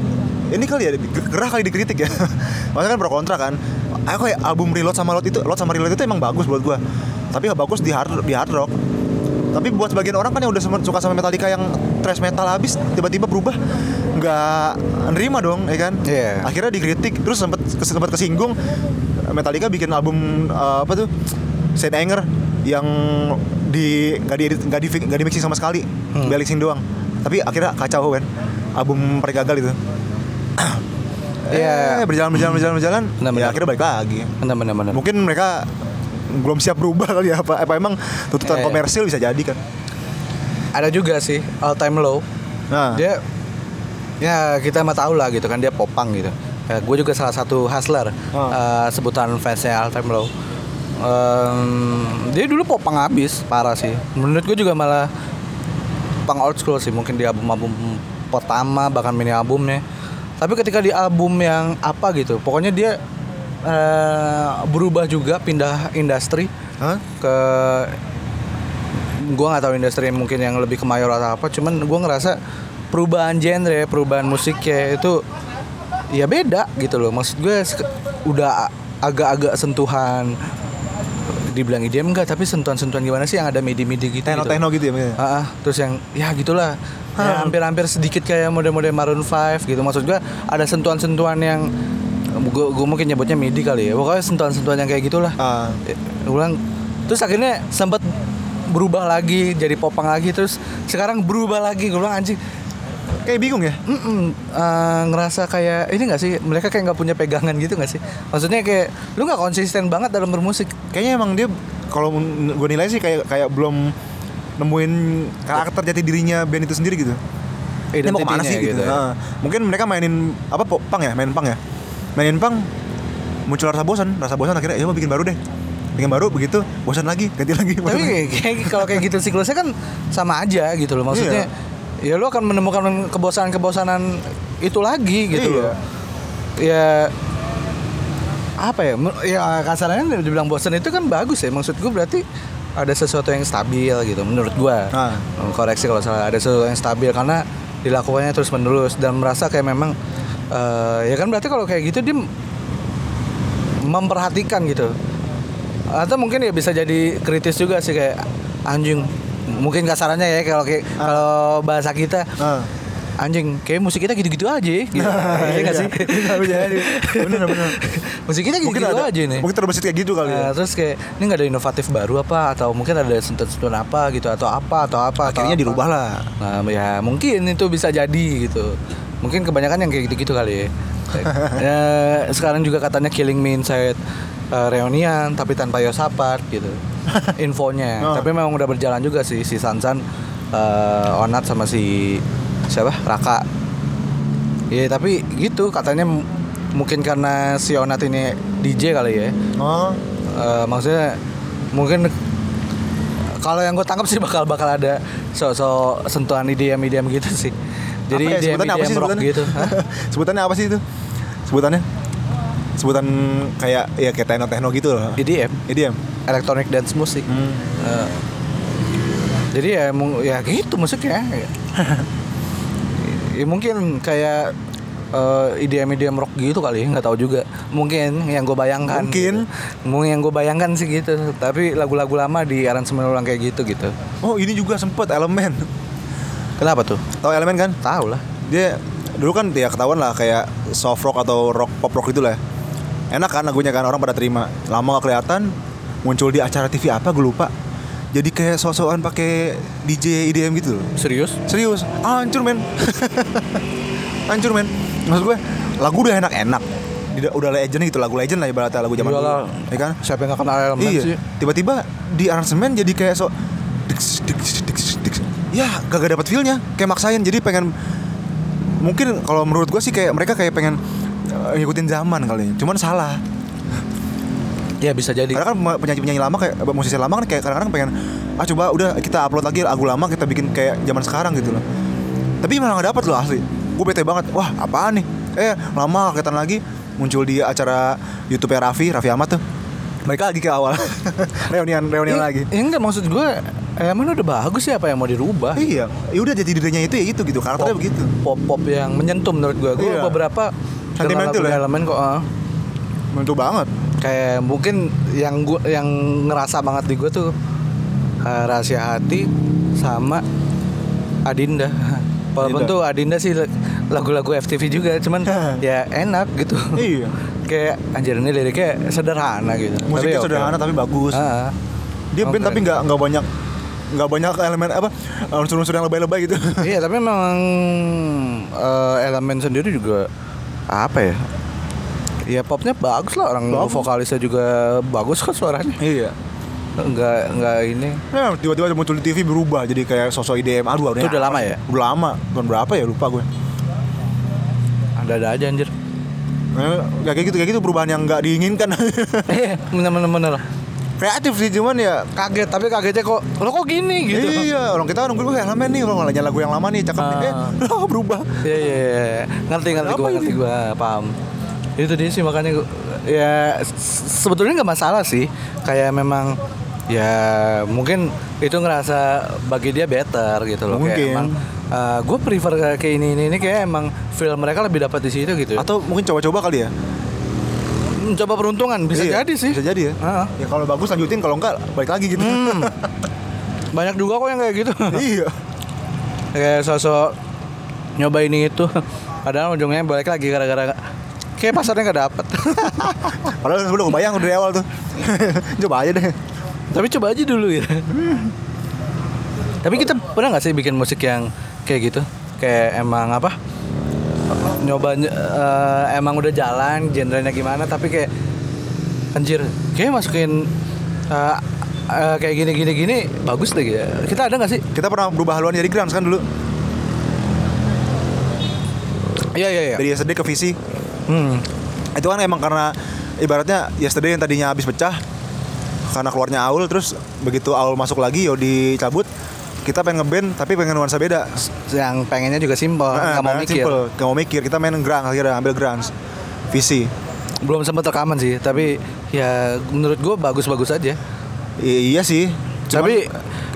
ini kali ya gerah kali dikritik ya. Maksudnya kan pro kontra kan. Aku kayak album Reload sama Load itu Load sama Reload itu emang bagus buat gua. Tapi bagus di hard di hard rock. Tapi buat sebagian orang kan yang udah suka sama Metallica yang thrash metal habis tiba-tiba berubah. Nggak nerima dong ya kan? Iya. akhirnya dikritik terus sempat sempat kesinggung. Metallica bikin album uh, apa tuh? Saint Anger yang di nggak di nggak di nggak di mixing sama sekali. Hmm. balancing doang. Tapi akhirnya kacau kan? Album mereka gagal itu. Iya. eh, berjalan berjalan berjalan berjalan. Benar, ya benar. akhirnya balik lagi. Benar benar benar. Mungkin mereka belum siap berubah kali ya. Apa apa emang tuntutan Eh. komersil bisa jadi kan? Ada juga sih all time low. Nah. Dia ya kita mah tahu lah gitu kan dia popang gitu. Ya, gue juga salah satu hustler Oh. eh, sebutan fansnya all time low. Em, dia dulu popang abis parah sih. Menurut gue juga malah pang old school sih mungkin di album-album pertama bahkan mini albumnya. Tapi ketika di album yang apa gitu pokoknya dia eh, berubah juga pindah industri Hah? ke gua nggak tahu industri mungkin yang lebih ke mayor atau apa cuman gua ngerasa perubahan genre perubahan musiknya itu ya beda gitu loh maksud gue udah agak-agak sentuhan dibilang IDM enggak tapi sentuhan-sentuhan gimana sih yang ada midi-midi gitu tekno tekno gitu ya maksudnya? Ah, ah. terus yang ya gitulah ya, hampir-hampir sedikit kayak mode-mode Maroon 5 gitu maksud gua ada sentuhan-sentuhan yang gua, gua mungkin nyebutnya midi kali ya. Pokoknya sentuhan-sentuhan yang kayak gitulah. Ah. Ya, gua bilang terus akhirnya sempat berubah lagi jadi popang lagi terus sekarang berubah lagi. Gue bilang anjing. Kayak bingung ya? Mm-mm, eh, ngerasa kayak ini gak sih? Mereka kayak nggak punya pegangan gitu gak sih? Maksudnya kayak lu nggak konsisten banget dalam bermusik. Kayaknya emang dia kalau gue nilai sih kayak kayak belum nemuin karakter jati dirinya band itu sendiri gitu. Ini mau ke mana sih gitu? ya. Nah, mungkin mereka mainin apa pop pang ya, main pang ya, mainin pang. Muncul rasa bosan, rasa bosan akhirnya ya mau bikin baru deh, bikin baru begitu bosan lagi, ganti lagi. tapi kayak kalau kayak gitu siklusnya kan sama aja gitu loh. Maksudnya ya lu akan menemukan kebosanan-kebosanan itu lagi gitu Iya. loh. Ya apa ya? Ya kasarnya dibilang bosan itu kan bagus ya. Maksud gue berarti ada sesuatu yang stabil gitu menurut gua. Nah. koreksi kalau salah ada sesuatu yang stabil karena dilakukannya terus menerus dan merasa kayak memang eh, ya kan berarti kalau kayak gitu dia memperhatikan gitu atau mungkin ya bisa jadi kritis juga sih kayak anjing mungkin kasarannya ya kalau kayak kalau bahasa kita Ah. anjing kayak musik kita gitu-gitu aja gitu. Iya nggak sih? Iya. Bener, bener. musik kita mungkin gitu-gitu ada, aja nih. mungkin terbesit kayak gitu kali Nah, ya. terus kayak ini nggak ada inovatif baru apa atau mungkin ada sentuhan-sentuhan apa gitu atau apa atau apa atau Akhirnya apa. dirubah lah. Nah, ya mungkin itu bisa jadi gitu. Mungkin kebanyakan yang kayak gitu-gitu kali ya. ya sekarang juga katanya Killing Me Inside uh, Reunion tapi tanpa Yosapart gitu. Infonya. Oh. Tapi memang udah berjalan juga sih si Sansan uh, Onat sama si siapa? Raka. Ya tapi gitu katanya mungkin karena si Onat ini DJ kali ya. Oh, Eh, maksudnya mungkin kalau yang gue tangkap sih bakal bakal ada so-so sentuhan IDM IDM gitu sih Jadi Apa ya, sebutannya apa sih sebutannya? gitu. Sebutannya apa sih itu? Sebutannya? Sebutan kayak ya kayak techno-techno gitu loh. EDM, EDM. electronic dance music. Hmm. Eh, jadi ya ya gitu musiknya. ya, mungkin kayak eh, IDM IDM rock gitu kali, nggak tahu juga. Mungkin yang gue bayangkan. Mungkin. gitu. Mungkin yang gue bayangkan sih gitu. Tapi lagu-lagu lama di aransemen ulang kayak gitu gitu. Oh ini juga sempet elemen. Kenapa tuh? Tahu elemen kan? Tahu lah. Dia dulu kan ya ketahuan lah kayak soft rock atau rock pop rock gitu lah. Enak kan lagunya kan orang pada terima. Lama gak kelihatan muncul di acara TV apa gue lupa. Jadi kayak sok-sokan pakai DJ IDM gitu loh. Serius? Serius, hancur men Hancur men Maksud gue, lagu udah enak-enak Udah, udah legend gitu, lagu legend lah ibaratnya lagu zaman dulu Ya kan? Siapa yang gak kenal elemen iya, sih? tiba-tiba di aransemen jadi kayak so. Ya, gak, dapet feel-nya Kayak maksain, jadi pengen Mungkin kalau menurut gue sih kayak mereka kayak pengen eh, ngikutin zaman kali Cuman salah Ya bisa jadi. Karena kan penyanyi-penyanyi lama kayak musisi lama kan kayak kadang-kadang pengen ah coba udah kita upload lagi lagu lama kita bikin kayak zaman sekarang gitu loh. Tapi malah gak dapet loh asli. Gue bete banget. Wah, apaan nih? Eh, lama kelihatan lagi muncul di acara YouTube Raffi, Raffi Ahmad tuh. Mereka lagi ke awal. reunian reunian Ya- lagi. Ya enggak maksud gue Elemen udah bagus sih apa yang mau dirubah Iya, ya udah jadi dirinya itu ya itu gitu, karakternya Pop- begitu. Pop-pop yang menyentuh menurut gue Gue Iya. beberapa Sentimental ya? Elemen kok ah. Menentu banget. Kayak mungkin yang gua yang ngerasa banget di gue tuh eh, Rahasia Hati sama Adinda Walaupun Adinda. tuh Adinda sih lagu-lagu FTV juga Cuman ya enak gitu Iya. Kayak anjir ini liriknya sederhana gitu Musiknya oke. sederhana tapi bagus. Ah, Dia band Oke. tapi nggak nggak banyak nggak banyak elemen apa unsur-unsur yang lebay-lebay gitu. Iya tapi memang eh, elemen sendiri juga apa ya? Ya popnya bagus lah orang Bagus. vokalisnya juga bagus kok suaranya. iya. Enggak enggak ini. Nah, tiba-tiba muncul di TV berubah jadi kayak sosok IDM. Aduh, Itu udah lama ya? Udah lama. Tahun berapa ya? Lupa gue. Ada-ada aja anjir. Ya kayak gitu kayak gitu perubahan yang nggak diinginkan. Eh, bener-bener bener. Kreatif sih cuman ya Kaget tapi kagetnya kok lo kok gini gitu. Iya, orang kita nunggu gue elemen nih, orang nanya lagu yang lama nih, cakep nih. Eh, Ah. loh, berubah. Iya iya iya. Ngerti ngerti gua ini? ngerti gua paham. Itu dia sih makanya gua, ya sebetulnya nggak masalah sih. Kayak memang ya mungkin itu ngerasa bagi dia better gitu loh. Mungkin. Kayak emang gue prefer kayak ini ini ini kayak emang film mereka lebih dapat di situ gitu. Atau mungkin coba-coba kali ya? Mencoba peruntungan bisa Iya, jadi sih. Bisa jadi ya. Ah. Ya kalau bagus lanjutin, kalau enggak balik lagi gitu. Hmm. Banyak juga kok yang kayak gitu. iya. kayak sosok nyoba ini itu. Padahal ujungnya balik lagi gara-gara kayak pasarnya nggak dapet. Padahal udah kebayang dari awal tuh. coba aja deh. Tapi coba aja dulu ya. Tapi kita pernah nggak sih bikin musik yang kayak gitu? Kayak emang apa? Nyoba eh, emang udah jalan, genrenya gimana? Tapi kayak anjir, kayak masukin eh, eh, kayak gini gini gini bagus deh gitu. Kita ada nggak sih? Kita pernah berubah haluan jadi Grans kan dulu. Iya iya iya. Dari yesterday ke visi. Hmm. Itu kan emang karena ibaratnya yesterday yang tadinya habis pecah karena keluarnya Aul terus begitu Aul masuk lagi yo dicabut kita pengen ngeband tapi pengen nuansa beda Yang pengennya juga simpel, Nah, nggak mau mikir. simple, nggak mau mikir kita main grang akhirnya ambil grans visi Belum sempat rekaman sih, tapi ya menurut gue bagus-bagus aja. I- iya sih Tapi-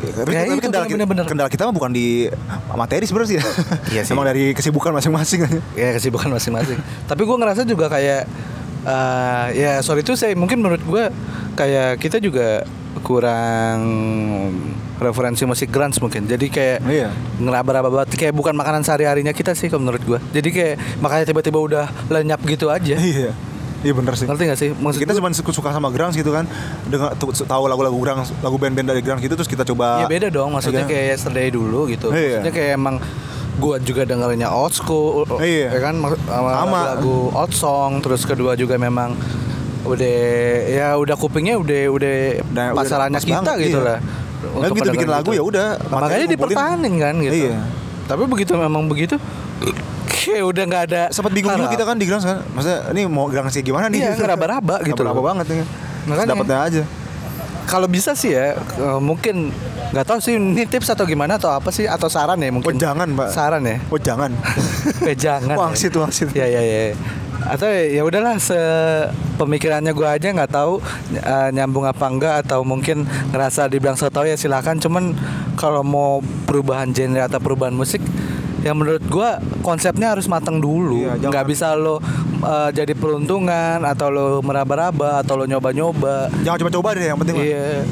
tapi, Ya tapi itu, kendala, kita, bener-bener. kendala kita mah bukan di materi sebenarnya sih Iya sih. emang dari kesibukan masing-masing ya kesibukan masing-masing tapi gue ngerasa juga kayak eh, ya sorry itu saya mungkin menurut gue kayak kita juga kurang referensi musik grunge mungkin. Jadi kayak Iya. ngeraba-raba banget. Kayak bukan makanan sehari-harinya kita sih kalau menurut gue jadi kayak makanya tiba-tiba udah lenyap gitu aja. Iya. Iya bener sih. Ngerti gak sih? Maksud kita gua- cuma suka sama grunge gitu kan. Dengan tahu lagu-lagu grunge lagu band-band dari grunge gitu terus kita coba ya beda dong. Maksudnya Iya. kayak yesterday dulu gitu. Iya. maksudnya kayak emang gue juga dengerinnya old school Iya. ya kan? Sama lagu old song terus kedua juga memang udah ya udah kupingnya udah udah udah pasarannya pas kita banget, gitu iya. lah Nah, gitu bikin lagu ya udah, makanya dipertahanin kan gitu Iya. tapi begitu memang begitu kayak udah nggak ada sempat bingung harap. kita kan di grunge kan maksudnya ini mau grunge kayak gimana nih Iya, ngeraba-raba gitu loh. banget nih Makanya. dapatnya aja kalau bisa sih ya eh, mungkin nggak tahu sih ini tips atau gimana atau apa sih atau saran ya mungkin. Oh, jangan, Pak. Saran ya. Oh jangan. eh, jangan. Wangsit, ya. wangsit. Ya ya ya. Atau ya udahlah se pemikirannya gua aja nggak tahu eh, nyambung apa enggak atau mungkin ngerasa dibilang so tau ya silakan cuman kalau mau perubahan genre atau perubahan musik ya menurut gua konsepnya harus matang dulu Iya, nggak bisa lo eh, jadi peruntungan atau lo meraba-raba atau lo nyoba-nyoba jangan coba-coba deh yang penting. Iya.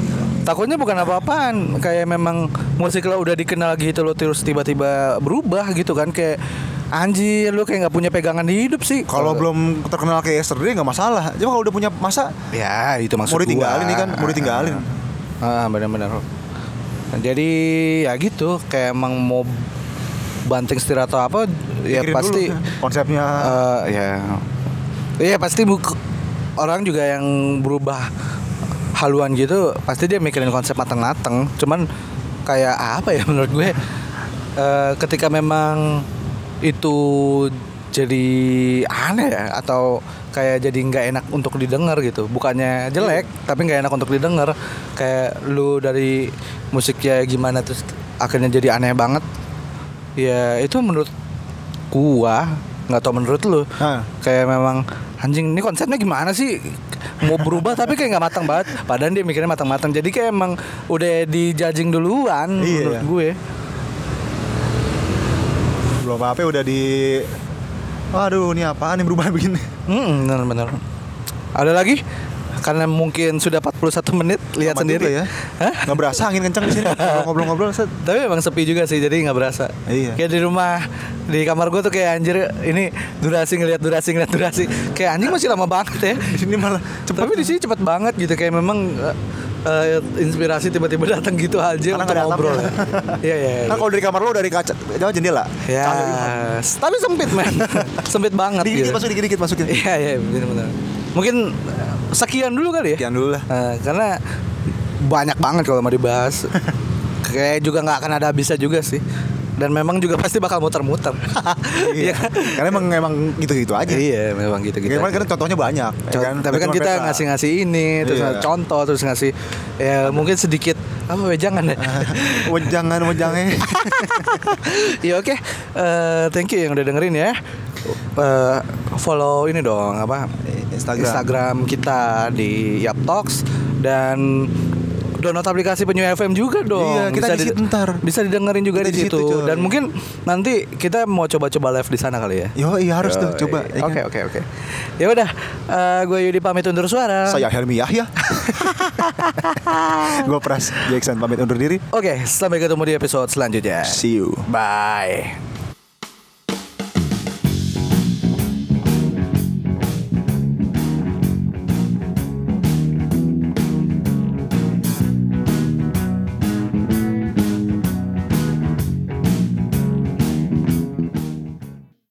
Takutnya bukan apa-apaan, kayak memang musik lo udah dikenal gitu lo terus tiba-tiba berubah gitu kan kayak anjir lo kayak nggak punya pegangan di hidup sih. Kalau belum terkenal kayak yesterday nggak masalah. Cuma kalau udah punya masa ya itu maksud mau ditinggalin nih kan, mau ditinggalin. Ah, benar-benar. Jadi ya gitu, kayak emang mau banting setir atau apa ya Pikirin pasti dulu konsepnya. Eh, ya Iya pasti buk- orang juga yang berubah haluan gitu pasti dia mikirin konsep matang-matang cuman kayak apa ya menurut gue? Eh, ketika memang itu jadi aneh ya atau kayak jadi nggak enak untuk didengar gitu. Bukannya jelek tapi nggak enak untuk didengar. Kayak lu dari musiknya gimana terus akhirnya jadi aneh banget. Ya itu menurut gua nggak tau menurut lu. Nah. kayak memang anjing ini konsepnya gimana sih? Mau berubah tapi kayak nggak matang banget. Padahal dia mikirnya matang-matang. Jadi kayak emang udah dijajing duluan Iya. menurut gue. Belum apa udah di Waduh, ini apaan? Nih berubah begini? hmm, bener-bener ada lagi karena mungkin sudah 41 menit lihat Lama sendiri ya. Hah? Nggak berasa angin kencang di sini. Ngobrol-ngobrol tapi emang sepi juga sih jadi nggak berasa Iya. kayak di rumah di kamar gue tuh kayak anjir ini durasi ngeliat durasi ngeliat durasi kayak anjing masih lama banget ya Di sini malah cepet. tapi di sini cepet banget gitu kayak memang eh, inspirasi tiba-tiba datang gitu aja Karena untuk ngobrol ya. Iya iya. Nah, kalau dari kamar lo dari kaca jauh jendela. Ya, ilham. tapi sempit men, sempit banget Dikit, gitu. masuk dikit-dikit masukin. Iya iya benar-benar. Mungkin sekian dulu kali ya. Sekian dulu lah. Eh, karena banyak banget kalau mau dibahas. Kayak juga nggak akan ada habisnya juga sih. Dan memang juga pasti bakal muter-muter. Iya kan? Karena emang emang gitu-gitu aja. Iya, memang gitu-gitu. Aja. kan contohnya banyak. ya Co- tapi kan kita peta. ngasih-ngasih ini terus Iya. contoh terus ngasih ya mungkin sedikit apa wejangan ya. Wejangan wejangan. ya oke. Eh, thank you yang udah dengerin ya. Eh, follow ini dong apa Instagram. Instagram kita di Yap Talks dan download aplikasi penyu FM juga dong. Iya, kita di situ ntar. Bisa didengerin juga Kita di situ, situ. coy. Dan mungkin nanti kita mau coba-coba live di sana kali ya. Yo, iya harus tuh coba. ya Oke kan? oke oke. Ya udah, eh, gue Yudi pamit undur suara. Saya Helmi Yahya. Gue Pras Jackson pamit undur diri. Oke, sampai ketemu di episode selanjutnya. See you. Bye.